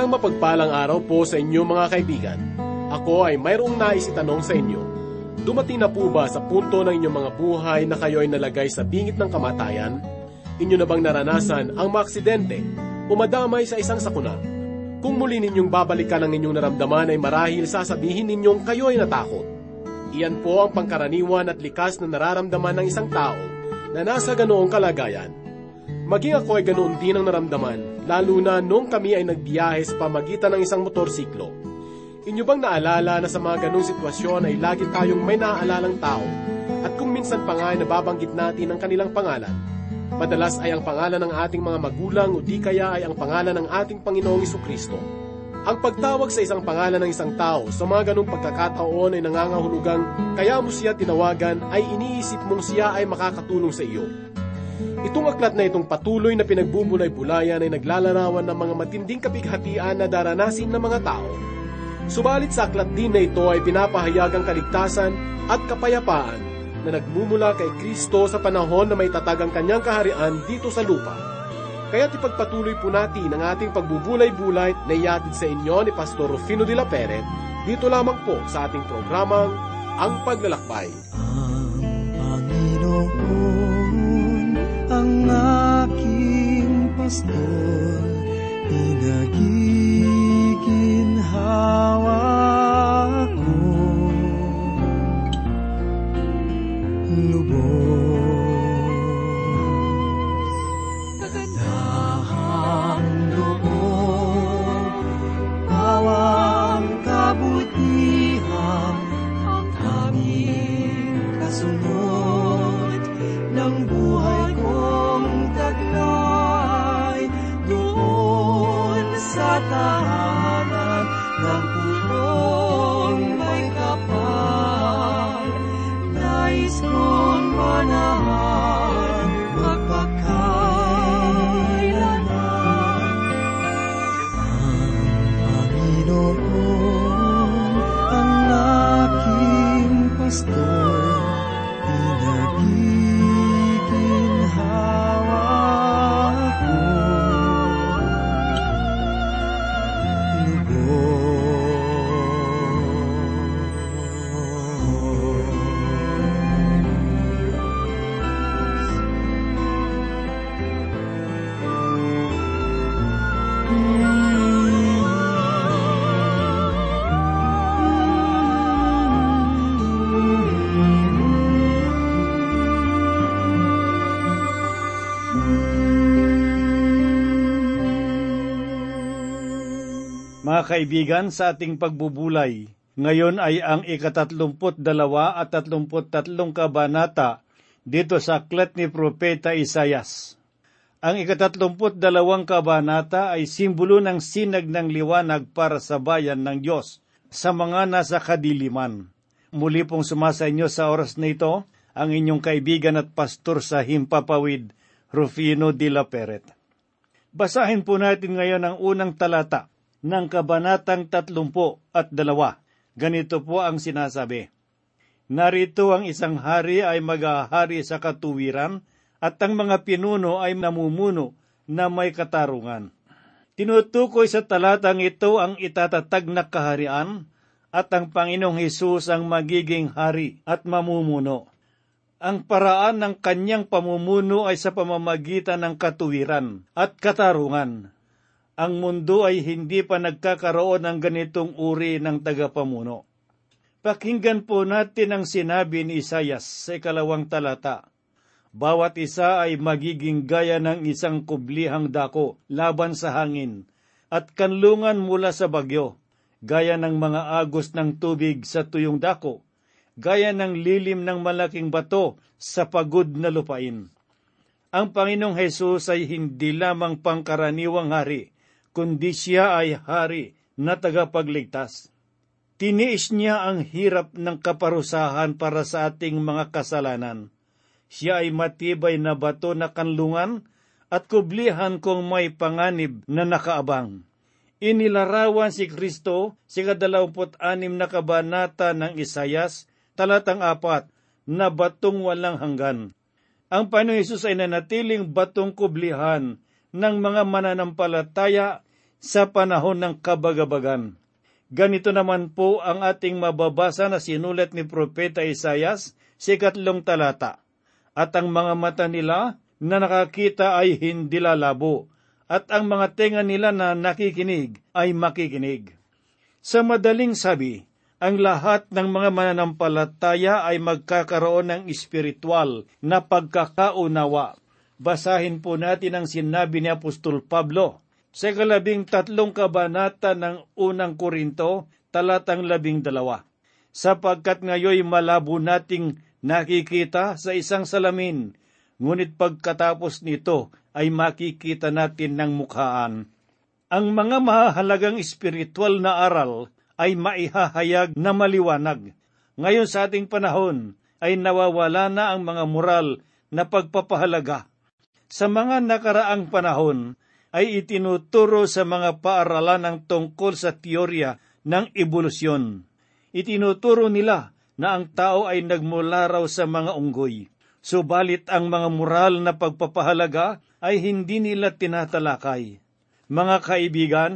Isang mapagpalang araw po sa inyo mga kaibigan. Ako ay mayroong nais itanong sa inyo. Dumating na po ba sa punto ng inyong mga buhay na kayo ay nalagay sa bingit ng kamatayan? Inyo na bang naranasan ang maaksidente o madamay sa isang sakuna? Kung muli ninyong babalikan ang inyong naramdaman ay marahil sasabihin ninyong kayo ay natakot. Iyan po ang pangkaraniwan at likas na nararamdaman ng isang tao na nasa ganoong kalagayan. Maging ako ay ganoon din ang naramdaman, lalo na nung kami ay nagbiyahe sa pamagitan ng isang motorsiklo. Inyo bang naalala na sa mga ganong sitwasyon ay lagi tayong may naaalalang tao at kung minsan pa nga ay nababanggit natin ang kanilang pangalan? Madalas ay ang pangalan ng ating mga magulang o di kaya ay ang pangalan ng ating Panginoong Kristo. Ang pagtawag sa isang pangalan ng isang tao sa mga ganong pagkakataon ay nangangahulugang kaya mo siya tinawagan ay iniisip mong siya ay makakatulong sa iyo. Itong aklat na itong patuloy na pinagbubulay-bulayan ay naglalarawan ng mga matinding kapighatian na daranasin ng mga tao. Subalit sa aklat din na ito ay pinapahayag ang kaligtasan at kapayapaan na nagmumula kay Kristo sa panahon na may tatag ang kanyang kaharian dito sa lupa. Kaya't ipagpatuloy po natin ang ating pagbubulay-bulay na iatid sa inyo ni Pastor Rufino de la Peret dito lamang po sa ating programang Ang Paglalakbay. Ang Panginoon aking pastor, pinagiginhawa ko. Lubos, Kaibigan, sa ating pagbubulay, ngayon ay ang ikatatlumput dalawa at tatlumput tatlong kabanata dito sa aklat ni Propeta Isayas. Ang ikatatlumput dalawang kabanata ay simbolo ng sinag ng liwanag para sa bayan ng Diyos sa mga nasa kadiliman. Muli pong sumasa inyo sa oras na ito ang inyong kaibigan at pastor sa Himpapawid, Rufino de la Peret. Basahin po natin ngayon ang unang talata ng Kabanatang tatlumpo at dalawa. Ganito po ang sinasabi. Narito ang isang hari ay maghahari sa katuwiran at ang mga pinuno ay namumuno na may katarungan. Tinutukoy sa talatang ito ang itatatag na kaharian at ang Panginoong Hesus ang magiging hari at mamumuno. Ang paraan ng kanyang pamumuno ay sa pamamagitan ng katuwiran at katarungan. Ang mundo ay hindi pa nagkakaroon ng ganitong uri ng tagapamuno. Pakinggan po natin ang sinabi ni Isayas sa ikalawang talata. Bawat isa ay magiging gaya ng isang kublihang dako laban sa hangin at kanlungan mula sa bagyo, gaya ng mga agos ng tubig sa tuyong dako, gaya ng lilim ng malaking bato sa pagod na lupain. Ang Panginoong Hesus ay hindi lamang pangkaraniwang hari, kundi siya ay hari na tagapagligtas. Tiniis niya ang hirap ng kaparusahan para sa ating mga kasalanan. Siya ay matibay na bato na kanlungan at kublihan kong may panganib na nakaabang. Inilarawan si Kristo sa kadalawamput anim na kabanata ng Isayas, talatang apat, na batong walang hanggan. Ang Panginoon Yesus ay nanatiling batong kublihan ng mga mananampalataya sa panahon ng kabagabagan. Ganito naman po ang ating mababasa na sinulat ni Propeta Isayas sa ikatlong talata. At ang mga mata nila na nakakita ay hindi lalabo, at ang mga tenga nila na nakikinig ay makikinig. Sa madaling sabi, ang lahat ng mga mananampalataya ay magkakaroon ng espiritual na pagkakaunawa. Basahin po natin ang sinabi ni Apostol Pablo sa kalabing tatlong kabanata ng unang Korinto, talatang labing dalawa. Sapagkat ngayoy malabo nating nakikita sa isang salamin, ngunit pagkatapos nito ay makikita natin ng mukhaan. Ang mga mahalagang espiritual na aral ay maihahayag na maliwanag. Ngayon sa ating panahon ay nawawala na ang mga moral na pagpapahalaga. Sa mga nakaraang panahon, ay itinuturo sa mga paaralan ng tungkol sa teorya ng ebolusyon. Itinuturo nila na ang tao ay nagmula raw sa mga unggoy. Subalit ang mga moral na pagpapahalaga ay hindi nila tinatalakay. Mga kaibigan,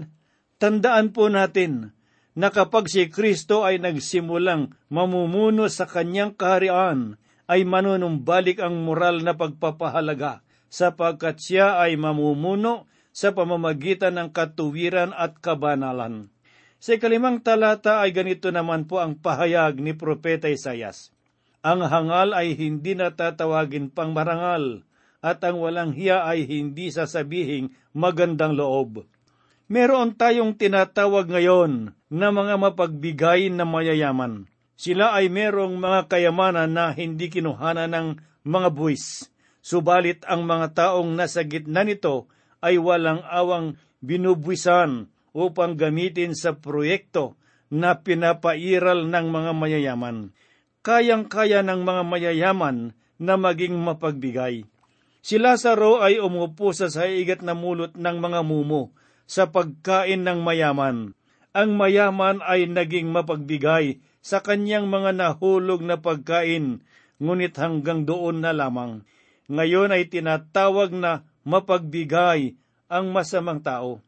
tandaan po natin na kapag si Kristo ay nagsimulang mamumuno sa kanyang kaharian, ay manunumbalik ang moral na pagpapahalaga sapagkat siya ay mamumuno sa pamamagitan ng katuwiran at kabanalan. Sa kalimang talata ay ganito naman po ang pahayag ni Propeta Isayas. Ang hangal ay hindi natatawagin pang marangal, at ang walang hiya ay hindi sasabihing magandang loob. Meron tayong tinatawag ngayon na mga mapagbigay na mayayaman. Sila ay merong mga kayamanan na hindi kinuhana ng mga buwis. Subalit ang mga taong nasa gitna nito ay walang awang binubwisan upang gamitin sa proyekto na pinapairal ng mga mayayaman. Kayang-kaya ng mga mayayaman na maging mapagbigay. Si Lazaro ay umupo sa saigat na mulot ng mga mumo sa pagkain ng mayaman. Ang mayaman ay naging mapagbigay sa kanyang mga nahulog na pagkain, ngunit hanggang doon na lamang. Ngayon ay tinatawag na mapagbigay ang masamang tao.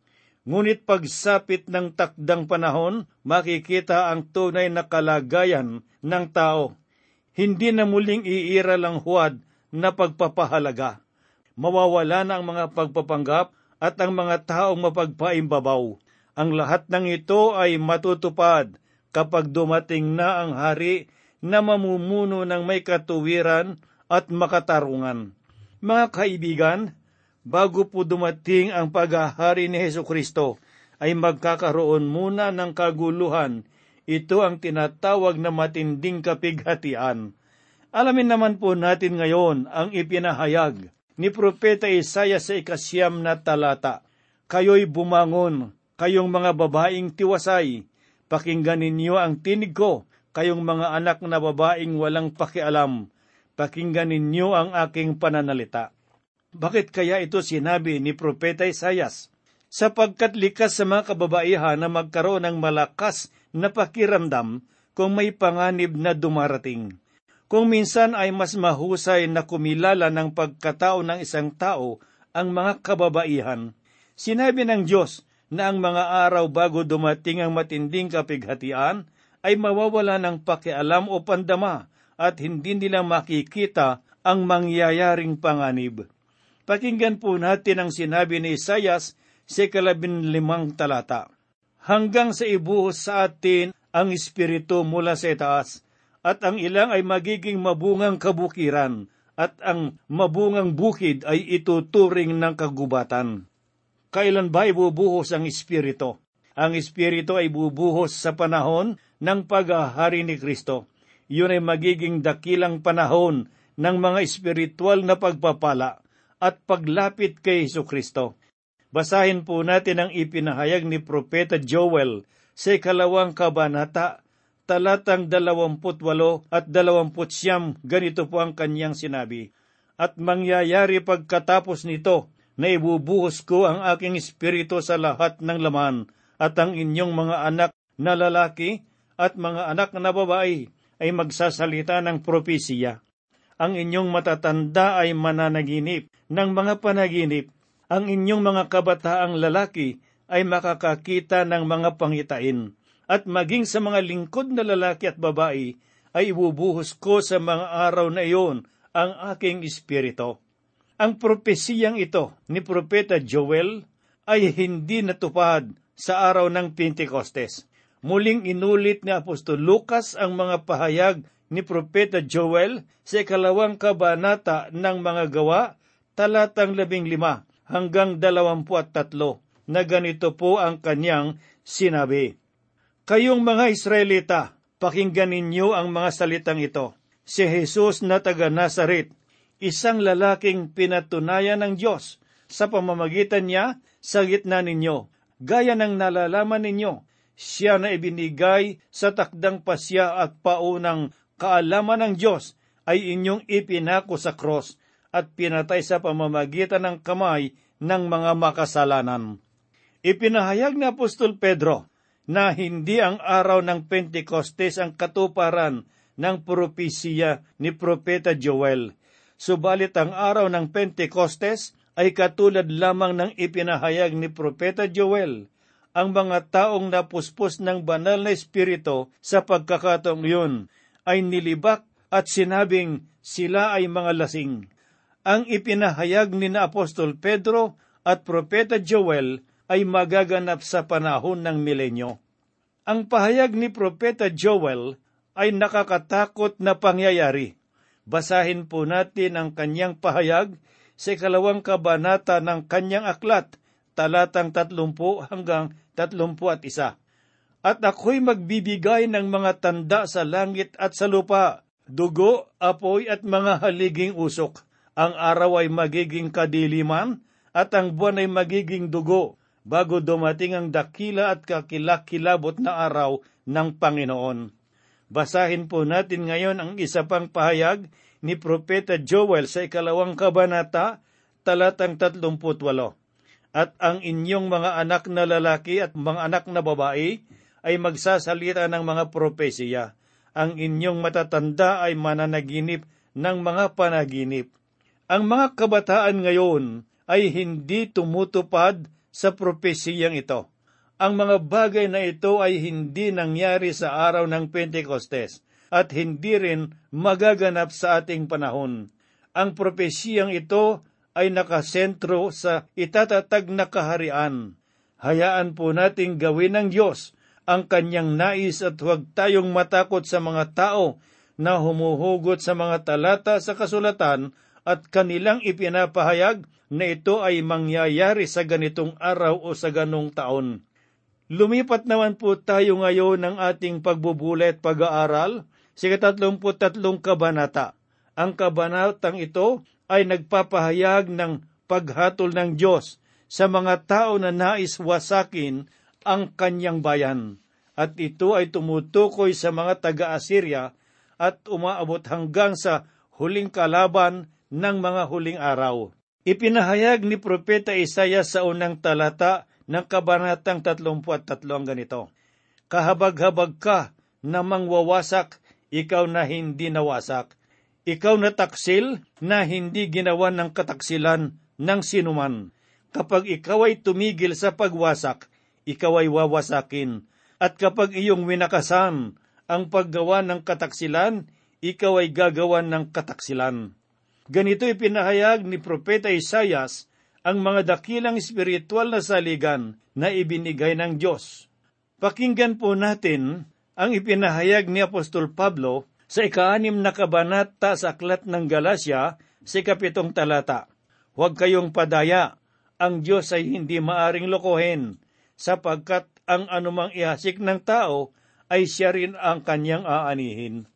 Ngunit pagsapit ng takdang panahon, makikita ang tunay na kalagayan ng tao. Hindi na muling iiral ang huwad na pagpapahalaga. Mawawala na ang mga pagpapanggap at ang mga taong mapagpaimbabaw. Ang lahat ng ito ay matutupad kapag dumating na ang hari na mamumuno ng may katuwiran at makatarungan. Mga kaibigan, bago po dumating ang paghahari ni Heso Kristo, ay magkakaroon muna ng kaguluhan. Ito ang tinatawag na matinding kapighatian. Alamin naman po natin ngayon ang ipinahayag ni Propeta Isaya sa ikasyam na talata. Kayo'y bumangon, kayong mga babaeng tiwasay, pakinggan ninyo ang tinig ko, kayong mga anak na babaeng walang pakialam, pakinggan ninyo ang aking pananalita. Bakit kaya ito sinabi ni Propeta Isayas? Sapagkat likas sa mga kababaihan na magkaroon ng malakas na pakiramdam kung may panganib na dumarating. Kung minsan ay mas mahusay na kumilala ng pagkatao ng isang tao ang mga kababaihan. Sinabi ng Diyos na ang mga araw bago dumating ang matinding kapighatian ay mawawala ng pakialam o pandama at hindi nila makikita ang mangyayaring panganib. Pakinggan po natin ang sinabi ni Isayas sa kalabin limang talata. Hanggang sa ibuhos sa atin ang Espiritu mula sa itaas, at ang ilang ay magiging mabungang kabukiran, at ang mabungang bukid ay ituturing ng kagubatan. Kailan ba ibubuhos ang Espiritu? Ang Espiritu ay bubuhos sa panahon ng paghahari ni Kristo. Iyon ay magiging dakilang panahon ng mga espiritual na pagpapala at paglapit kay Heso Kristo. Basahin po natin ang ipinahayag ni Propeta Joel sa ikalawang kabanata, talatang dalawamput walo at dalawamput siyam, ganito po ang kanyang sinabi. At mangyayari pagkatapos nito, na ibubuhos ko ang aking espiritu sa lahat ng laman, at ang inyong mga anak na lalaki at mga anak na babae ay magsasalita ng propesiya ang inyong matatanda ay mananaginip ng mga panaginip, ang inyong mga kabataang lalaki ay makakakita ng mga pangitain, at maging sa mga lingkod na lalaki at babae ay ibubuhos ko sa mga araw na iyon ang aking espiritu. Ang propesiyang ito ni Propeta Joel ay hindi natupad sa araw ng Pentecostes. Muling inulit ni Apostol Lucas ang mga pahayag ni Propeta Joel sa ikalawang kabanata ng mga gawa, talatang labing lima hanggang dalawampu at tatlo, na ganito po ang kanyang sinabi. Kayong mga Israelita, pakinggan ninyo ang mga salitang ito. Si Jesus na taga Nazaret, isang lalaking pinatunayan ng Diyos sa pamamagitan niya sa gitna ninyo. Gaya ng nalalaman ninyo, siya na ibinigay sa takdang pasya at paunang kaalaman ng Diyos ay inyong ipinako sa cross at pinatay sa pamamagitan ng kamay ng mga makasalanan. Ipinahayag ni Apostol Pedro na hindi ang araw ng Pentecostes ang katuparan ng propesiya ni Propeta Joel, subalit ang araw ng Pentecostes ay katulad lamang ng ipinahayag ni Propeta Joel. Ang mga taong napuspos ng banal na espiritu sa pagkakataong yun ay nilibak at sinabing sila ay mga lasing. Ang ipinahayag ni na Apostol Pedro at Propeta Joel ay magaganap sa panahon ng milenyo. Ang pahayag ni Propeta Joel ay nakakatakot na pangyayari. Basahin po natin ang kanyang pahayag sa ikalawang kabanata ng kanyang aklat, talatang tatlumpu hanggang tatlumpu at isa at ako'y magbibigay ng mga tanda sa langit at sa lupa, dugo, apoy at mga haliging usok. Ang araw ay magiging kadiliman at ang buwan ay magiging dugo bago dumating ang dakila at kakilakilabot na araw ng Panginoon. Basahin po natin ngayon ang isa pang pahayag ni Propeta Joel sa ikalawang kabanata, talatang 38. At ang inyong mga anak na lalaki at mga anak na babae ay magsasalita ng mga propesiya. Ang inyong matatanda ay mananaginip ng mga panaginip. Ang mga kabataan ngayon ay hindi tumutupad sa propesiyang ito. Ang mga bagay na ito ay hindi nangyari sa araw ng Pentecostes at hindi rin magaganap sa ating panahon. Ang propesiyang ito ay nakasentro sa itatatag na kaharian. Hayaan po nating gawin ng Diyos ang kanyang nais at huwag tayong matakot sa mga tao na humuhugot sa mga talata sa kasulatan at kanilang ipinapahayag na ito ay mangyayari sa ganitong araw o sa ganong taon. Lumipat naman po tayo ngayon ng ating pagbubulet pag-aaral sa tatlong kabanata. Ang kabanatang ito ay nagpapahayag ng paghatol ng Diyos sa mga tao na nais wasakin ang kanyang bayan. At ito ay tumutukoy sa mga taga-Assyria at umaabot hanggang sa huling kalaban ng mga huling araw. Ipinahayag ni Propeta Isaya sa unang talata ng kabanatang 33 ang ganito, Kahabag-habag ka na mangwawasak, ikaw na hindi nawasak. Ikaw na taksil na hindi ginawa ng kataksilan ng sinuman. Kapag ikaw ay tumigil sa pagwasak, ikaw ay wawasakin. At kapag iyong winakasan ang paggawa ng kataksilan, ikaw ay gagawan ng kataksilan. Ganito ipinahayag ni Propeta Isayas ang mga dakilang espiritual na saligan na ibinigay ng Diyos. Pakinggan po natin ang ipinahayag ni Apostol Pablo sa ikaanim na kabanata sa Aklat ng Galasya sa kapitong talata. Huwag kayong padaya, ang Diyos ay hindi maaring lokohin sapagkat ang anumang ihasik ng tao ay siya rin ang kanyang aanihin.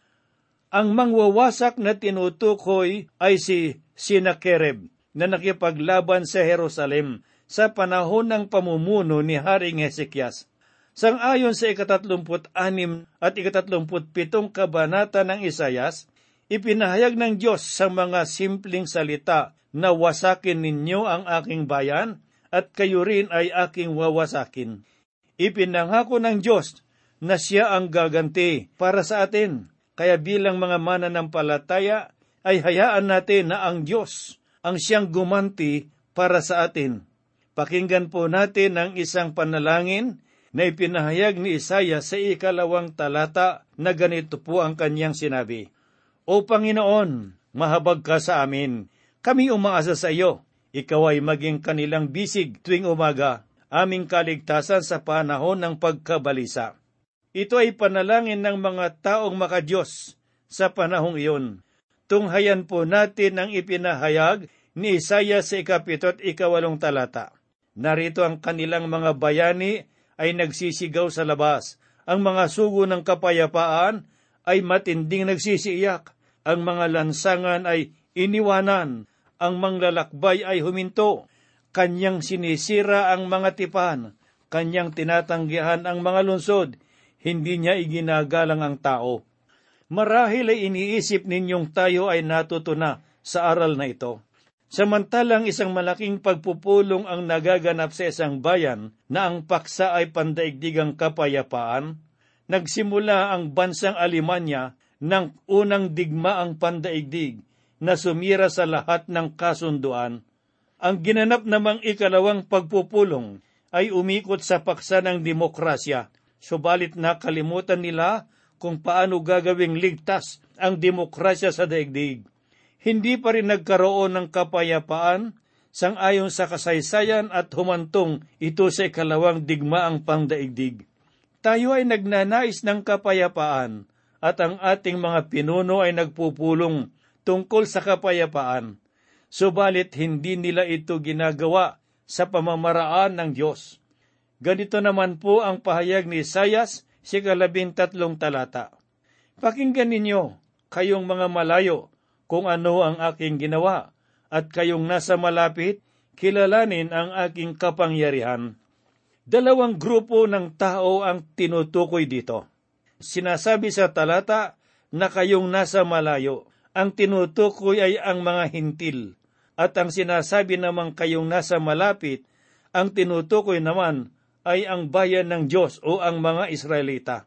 Ang mangwawasak na tinutukoy ay si Sinakereb na nakipaglaban sa Jerusalem sa panahon ng pamumuno ni Haring Hezekias. Sang-ayon sa ikatatlumput-anim at ikatatlumput-pitong kabanata ng Isayas, ipinahayag ng Diyos sa mga simpleng salita na wasakin ninyo ang aking bayan at kayo rin ay aking wawasakin. Ipinangako ng Diyos na siya ang gaganti para sa atin. Kaya bilang mga mananampalataya ay hayaan natin na ang Diyos ang siyang gumanti para sa atin. Pakinggan po natin ang isang panalangin na ipinahayag ni Isaya sa ikalawang talata na ganito po ang kanyang sinabi. O Panginoon, mahabag ka sa amin. Kami umaasa sa iyo. Ikaw ay maging kanilang bisig tuwing umaga, aming kaligtasan sa panahon ng pagkabalisa. Ito ay panalangin ng mga taong makadiyos sa panahong iyon. Tunghayan po natin ang ipinahayag ni Isaya sa ikapitot ikawalong talata. Narito ang kanilang mga bayani ay nagsisigaw sa labas. Ang mga sugo ng kapayapaan ay matinding nagsisiiyak. Ang mga lansangan ay iniwanan. Ang manglalakbay ay huminto. Kanyang sinisira ang mga tipan. Kanyang tinatanggihan ang mga lungsod. Hindi niya iginagalang ang tao. Marahil ay iniisip ninyong tayo ay natuto na sa aral na ito. Samantalang isang malaking pagpupulong ang nagaganap sa isang bayan na ang paksa ay pandaigdigang kapayapaan, nagsimula ang bansang Alemanya ng unang digmaang pandaigdig na sumira sa lahat ng kasunduan. Ang ginanap namang ikalawang pagpupulong ay umikot sa paksa ng demokrasya, subalit nakalimutan nila kung paano gagawing ligtas ang demokrasya sa daigdig hindi pa rin nagkaroon ng kapayapaan sangayon sa kasaysayan at humantong ito sa ikalawang digmaang pangdaigdig. Tayo ay nagnanais ng kapayapaan at ang ating mga pinuno ay nagpupulong tungkol sa kapayapaan. Subalit hindi nila ito ginagawa sa pamamaraan ng Diyos. Ganito naman po ang pahayag ni Isayas si kalabintatlong talata. Pakinggan ninyo, kayong mga malayo, kung ano ang aking ginawa, at kayong nasa malapit, kilalanin ang aking kapangyarihan. Dalawang grupo ng tao ang tinutukoy dito. Sinasabi sa talata na kayong nasa malayo. Ang tinutukoy ay ang mga hintil. At ang sinasabi namang kayong nasa malapit, ang tinutukoy naman ay ang bayan ng Diyos o ang mga Israelita.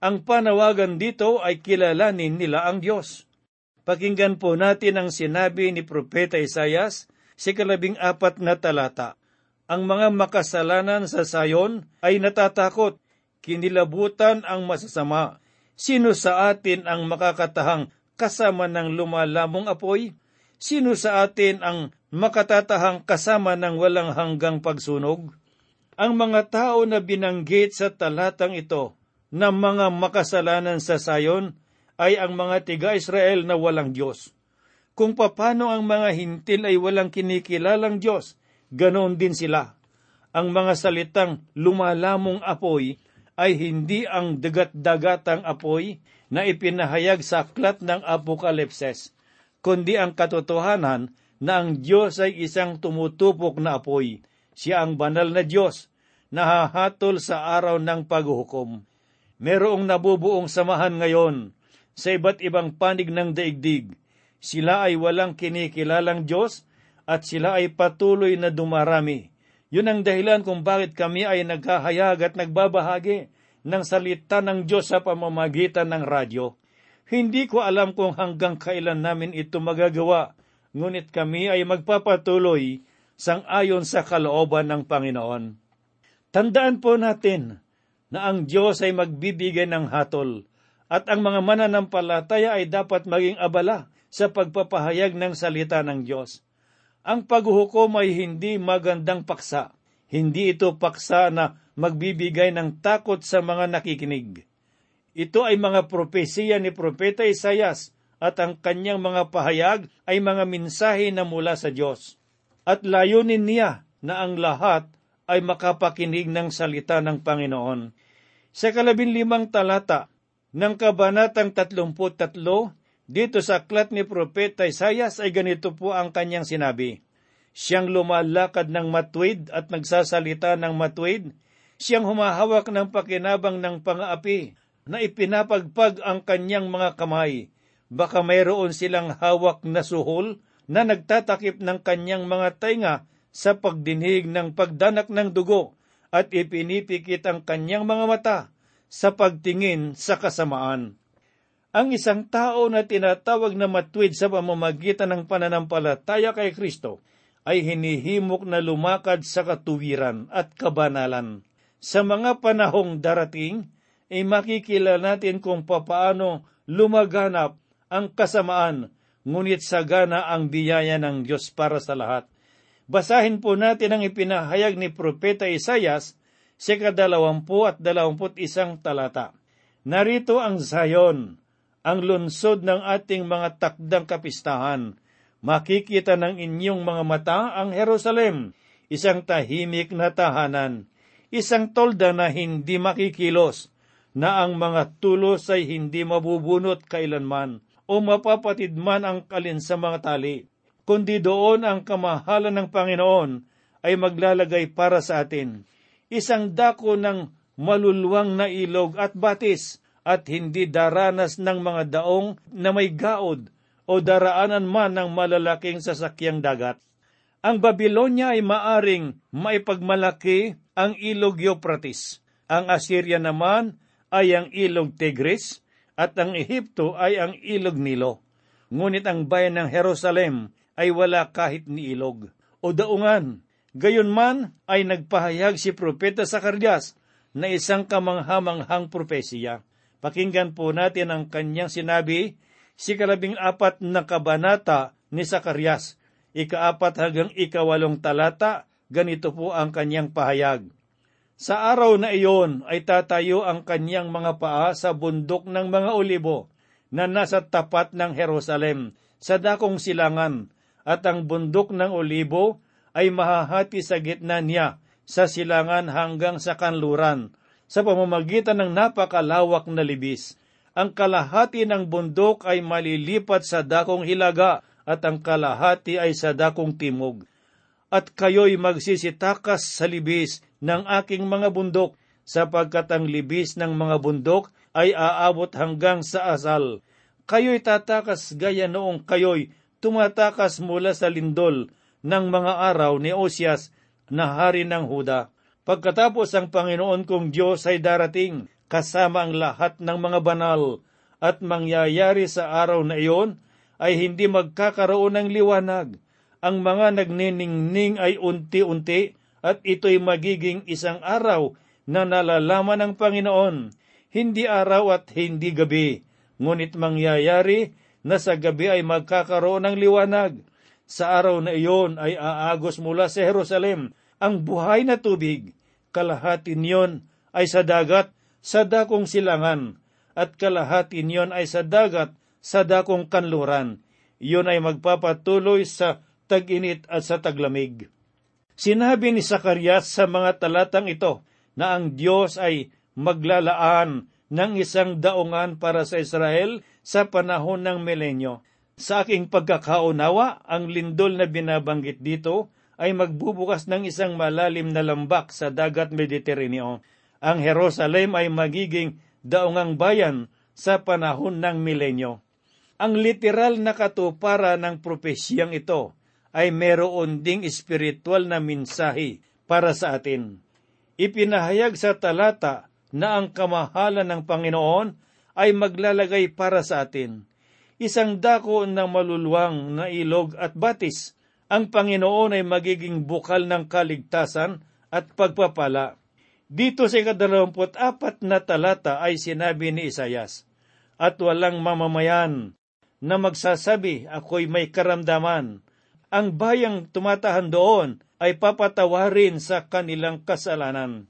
Ang panawagan dito ay kilalanin nila ang Diyos. Pakinggan po natin ang sinabi ni Propeta Isayas si kalabing apat na talata. Ang mga makasalanan sa sayon ay natatakot, kinilabutan ang masasama. Sino sa atin ang makakatahang kasama ng lumalamong apoy? Sino sa atin ang makatatahang kasama ng walang hanggang pagsunog? Ang mga tao na binanggit sa talatang ito na mga makasalanan sa sayon ay ang mga tiga-Israel na walang Diyos. Kung papano ang mga hintil ay walang kinikilalang Diyos, ganoon din sila. Ang mga salitang lumalamong apoy ay hindi ang dagat-dagatang apoy na ipinahayag sa aklat ng Apokalipses, kundi ang katotohanan na ang Diyos ay isang tumutupok na apoy. Siya ang banal na Diyos, nahahatol sa araw ng paghuhukom. Merong nabubuong samahan ngayon sa iba't ibang panig ng daigdig. Sila ay walang kinikilalang Diyos at sila ay patuloy na dumarami. Yun ang dahilan kung bakit kami ay naghahayag at nagbabahagi ng salita ng Diyos sa pamamagitan ng radyo. Hindi ko alam kung hanggang kailan namin ito magagawa, ngunit kami ay magpapatuloy sang ayon sa kalooban ng Panginoon. Tandaan po natin na ang Diyos ay magbibigay ng hatol at ang mga mananampalataya ay dapat maging abala sa pagpapahayag ng salita ng Diyos. Ang paghuhukom ay hindi magandang paksa. Hindi ito paksa na magbibigay ng takot sa mga nakikinig. Ito ay mga propesiya ni Propeta Isayas at ang kanyang mga pahayag ay mga minsahe na mula sa Diyos. At layunin niya na ang lahat ay makapakinig ng salita ng Panginoon. Sa kalabinlimang talata, ng Kabanatang 33 dito sa aklat ni Propeta Isayas ay ganito po ang kanyang sinabi. Siyang lumalakad ng matwid at nagsasalita ng matwid, siyang humahawak ng pakinabang ng pangaapi na ipinapagpag ang kanyang mga kamay. Baka mayroon silang hawak na suhol na nagtatakip ng kanyang mga tainga sa pagdinig ng pagdanak ng dugo at ipinipikit ang kanyang mga mata sa pagtingin sa kasamaan. Ang isang tao na tinatawag na matwid sa pamamagitan ng pananampalataya kay Kristo ay hinihimok na lumakad sa katuwiran at kabanalan. Sa mga panahong darating, ay makikila natin kung papaano lumaganap ang kasamaan, ngunit sagana ang biyaya ng Diyos para sa lahat. Basahin po natin ang ipinahayag ni Propeta Isayas sa kadalawampu at dalawamput isang talata. Narito ang Zion, ang lunsod ng ating mga takdang kapistahan. Makikita ng inyong mga mata ang Jerusalem, isang tahimik na tahanan, isang tolda na hindi makikilos, na ang mga tulos ay hindi mabubunot kailanman o mapapatid man ang kalin sa mga tali, kundi doon ang kamahalan ng Panginoon ay maglalagay para sa atin. Isang dako ng maluluwang na ilog at batis at hindi daranas ng mga daong na may gaod o daraanan man ng malalaking sasakyang dagat. Ang Babylonia ay maaring maipagmalaki ang ilog Euphrates. Ang Assyria naman ay ang ilog Tigris at ang Ehipto ay ang ilog Nilo. Ngunit ang bayan ng Jerusalem ay wala kahit ni ilog o daungan. Gayon man ay nagpahayag si Propeta Sakarias na isang kamanghamanghang propesiya. Pakinggan po natin ang kanyang sinabi si kalabing apat na kabanata ni Sakarias. Ikaapat hanggang ikawalong talata, ganito po ang kanyang pahayag. Sa araw na iyon ay tatayo ang kanyang mga paa sa bundok ng mga olibo na nasa tapat ng Jerusalem sa dakong silangan at ang bundok ng olibo ay mahahati sa gitna niya sa silangan hanggang sa kanluran sa pamamagitan ng napakalawak na libis. Ang kalahati ng bundok ay malilipat sa dakong hilaga at ang kalahati ay sa dakong timog. At kayo'y magsisitakas sa libis ng aking mga bundok, sapagkat ang libis ng mga bundok ay aabot hanggang sa asal. Kayo'y tatakas gaya noong kayo'y tumatakas mula sa lindol ng mga araw ni Osias na hari ng Huda. Pagkatapos ang Panginoon kong Diyos ay darating kasama ang lahat ng mga banal at mangyayari sa araw na iyon ay hindi magkakaroon ng liwanag. Ang mga nagniningning ay unti-unti at ito'y magiging isang araw na nalalaman ng Panginoon, hindi araw at hindi gabi, ngunit mangyayari na sa gabi ay magkakaroon ng liwanag. Sa araw na iyon ay aagos mula sa Jerusalem ang buhay na tubig. Kalahati niyon ay sa dagat, sa dakong silangan, at kalahati niyon ay sa dagat, sa dakong kanluran. Iyon ay magpapatuloy sa tag-init at sa taglamig. Sinabi ni Sakarias sa mga talatang ito na ang Diyos ay maglalaan ng isang daungan para sa Israel sa panahon ng milenyo. Sa aking pagkakaunawa, ang lindol na binabanggit dito ay magbubukas ng isang malalim na lambak sa dagat Mediteraneo. Ang Jerusalem ay magiging daungang bayan sa panahon ng milenyo. Ang literal na katupara ng propesiyang ito ay meron ding espiritual na minsahi para sa atin. Ipinahayag sa talata na ang kamahalan ng Panginoon ay maglalagay para sa atin. Isang dako ng maluluwang na ilog at batis. Ang Panginoon ay magiging bukal ng kaligtasan at pagpapala. Dito sa ikadalawamput apat na talata ay sinabi ni Isayas, At walang mamamayan na magsasabi, ako'y may karamdaman, ang bayang tumatahan doon ay papatawarin sa kanilang kasalanan.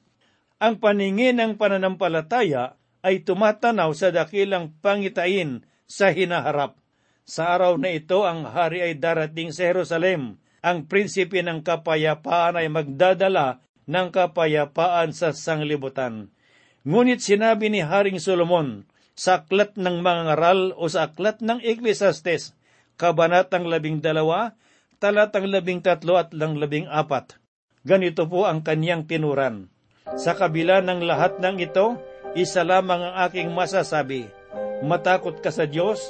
Ang paningin ng pananampalataya ay tumatanaw sa dakilang pangitain sa hinaharap. Sa araw na ito, ang hari ay darating sa Jerusalem. Ang prinsipe ng kapayapaan ay magdadala ng kapayapaan sa sanglibutan. Ngunit sinabi ni Haring Solomon sa aklat ng mga ngaral o sa aklat ng Ecclesiastes, kabanatang labing dalawa, talatang labing tatlo at lang labing apat. Ganito po ang kanyang tinuran. Sa kabila ng lahat ng ito, isa lamang ang aking masasabi. Matakot ka sa Diyos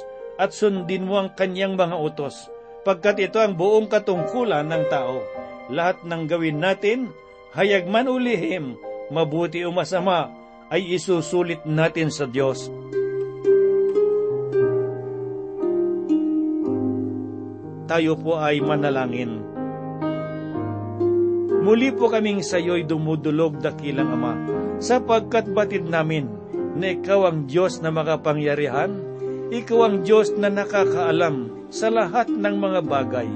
at sundin mo ang kanyang mga utos, pagkat ito ang buong katungkulan ng tao. Lahat ng gawin natin, hayag man ulihim, mabuti o masama, ay isusulit natin sa Diyos. Tayo po ay manalangin. Muli po kaming sa iyo'y dumudulog dakilang Ama, sapagkat batid namin na ikaw ang Diyos na makapangyarihan, ikaw ang Diyos na nakakaalam sa lahat ng mga bagay.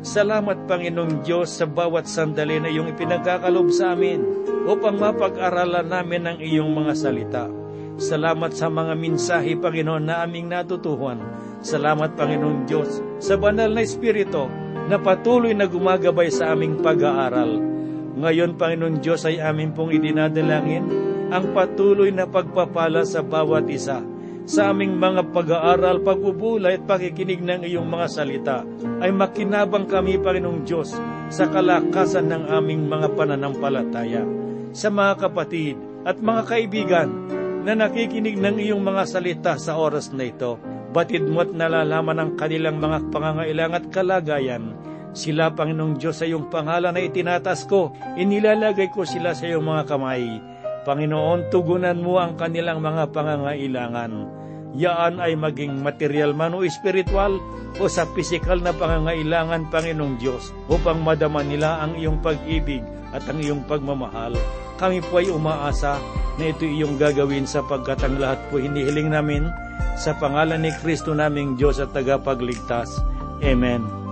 Salamat Panginoong Diyos sa bawat sandali na iyong ipinagkakalob sa amin upang mapag-aralan namin ang iyong mga salita. Salamat sa mga minsahe, Panginoon, na aming natutuhan. Salamat, Panginoong Diyos, sa banal na Espiritu na patuloy na gumagabay sa aming pag-aaral. Ngayon, Panginoong Diyos, ay amin pong idinadalangin ang patuloy na pagpapala sa bawat isa sa aming mga pag-aaral, pagbubulay at pakikinig ng iyong mga salita ay makinabang kami, Panginoong Diyos, sa kalakasan ng aming mga pananampalataya. Sa mga kapatid at mga kaibigan na nakikinig ng iyong mga salita sa oras na ito, batid mo't nalalaman ang kanilang mga pangangailang at kalagayan. Sila, Panginoong Diyos, sa iyong pangalan na itinatas ko, inilalagay ko sila sa iyong mga kamay. Panginoon, tugunan mo ang kanilang mga pangangailangan. Yaan ay maging material man o espiritual o sa pisikal na pangangailangan, Panginoong Diyos, upang madama nila ang iyong pag-ibig at ang iyong pagmamahal. Kami po ay umaasa na ito iyong gagawin sapagkat ang lahat po hinihiling namin sa pangalan ni Kristo naming Diyos at tagapagligtas. Amen.